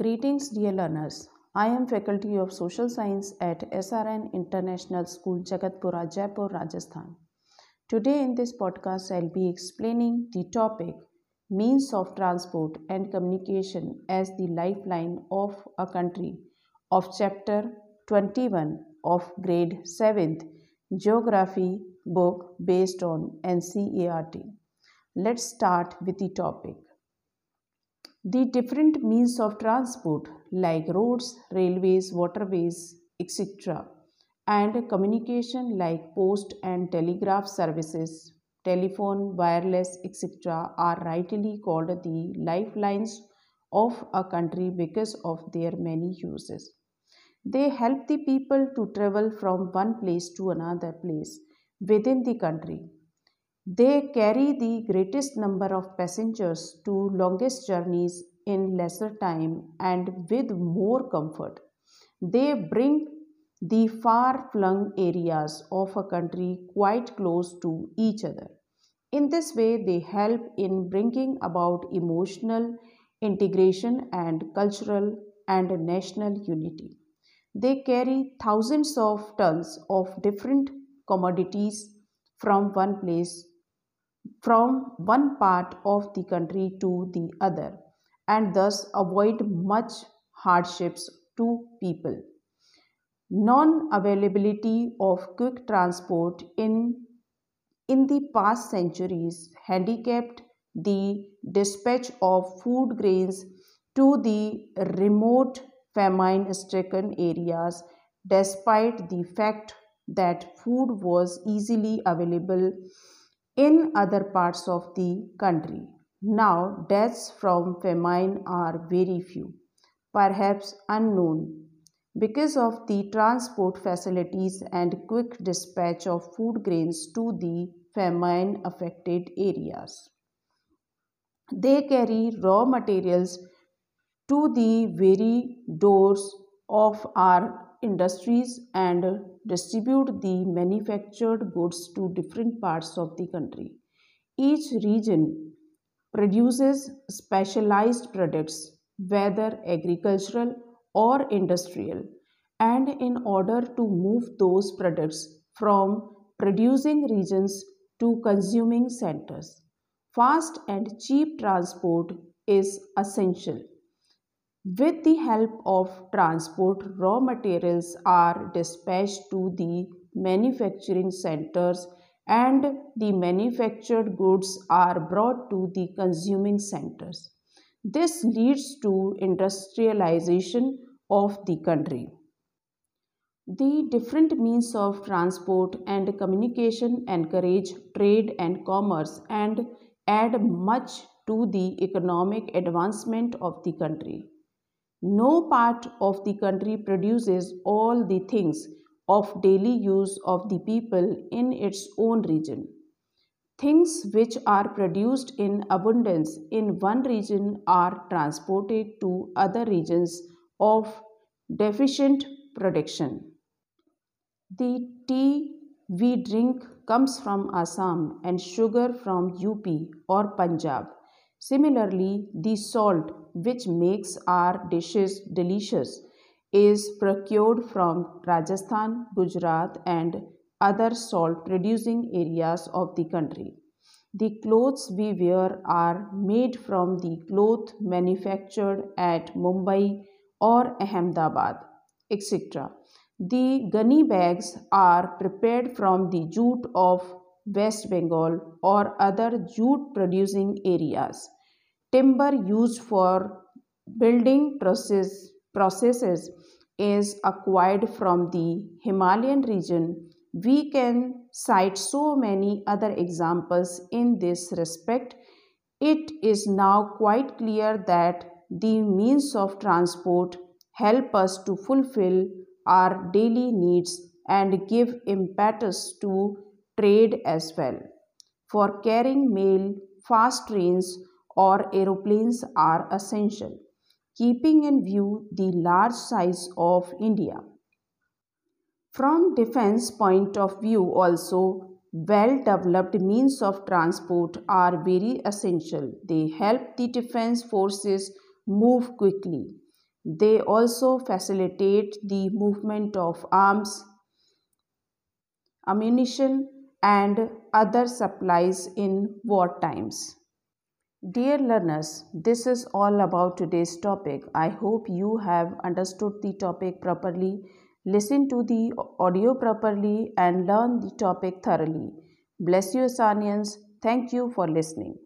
Greetings, dear learners. I am faculty of social science at SRN International School, Jagatpura, Jaipur, Rajasthan. Today, in this podcast, I'll be explaining the topic means of transport and communication as the lifeline of a country of chapter 21 of grade 7th geography book based on NCERT. Let's start with the topic. The different means of transport like roads, railways, waterways, etc. and communication like post and telegraph services, telephone, wireless, etc. are rightly called the lifelines of a country because of their many uses. They help the people to travel from one place to another place within the country they carry the greatest number of passengers to longest journeys in lesser time and with more comfort. They bring the far flung areas of a country quite close to each other. In this way, they help in bringing about emotional integration and cultural and national unity. They carry thousands of tons of different commodities from one place from one part of the country to the other and thus avoid much hardships to people. Non availability of quick transport in, in the past centuries handicapped the dispatch of food grains to the remote famine stricken areas despite the fact that food was easily available in other parts of the country. Now, deaths from famine are very few, perhaps unknown, because of the transport facilities and quick dispatch of food grains to the famine affected areas. They carry raw materials to the very doors of our industries and distribute the manufactured goods to different parts of the country. Each region produces specialized products, whether agricultural or industrial, and in order to move those products from producing regions to consuming centers, fast and cheap transport is essential. With the help of transport, raw materials are dispatched to the manufacturing centers and the manufactured goods are brought to the consuming centers. This leads to industrialization of the country. The different means of transport and communication encourage trade and commerce and add much to the economic advancement of the country. No part of the country produces all the things of daily use of the people in its own region. Things which are produced in abundance in one region are transported to other regions of deficient production. The tea we drink comes from Assam and sugar from UP or Punjab. Similarly, the salt which makes our dishes delicious is procured from Rajasthan, Gujarat, and other salt producing areas of the country. The clothes we wear are made from the cloth manufactured at Mumbai or Ahmedabad, etc. The gunny bags are prepared from the jute of West Bengal or other jute producing areas. Timber used for building process, processes is acquired from the Himalayan region. We can cite so many other examples in this respect. It is now quite clear that the means of transport help us to fulfill our daily needs and give impetus to trade as well. For carrying mail, fast trains or aeroplanes are essential, keeping in view the large size of India. From defense point of view also, well developed means of transport are very essential. They help the defense forces move quickly. They also facilitate the movement of arms, ammunition, and other supplies in war times. Dear learners, this is all about today's topic. I hope you have understood the topic properly, listen to the audio properly, and learn the topic thoroughly. Bless you, Sanians. Thank you for listening.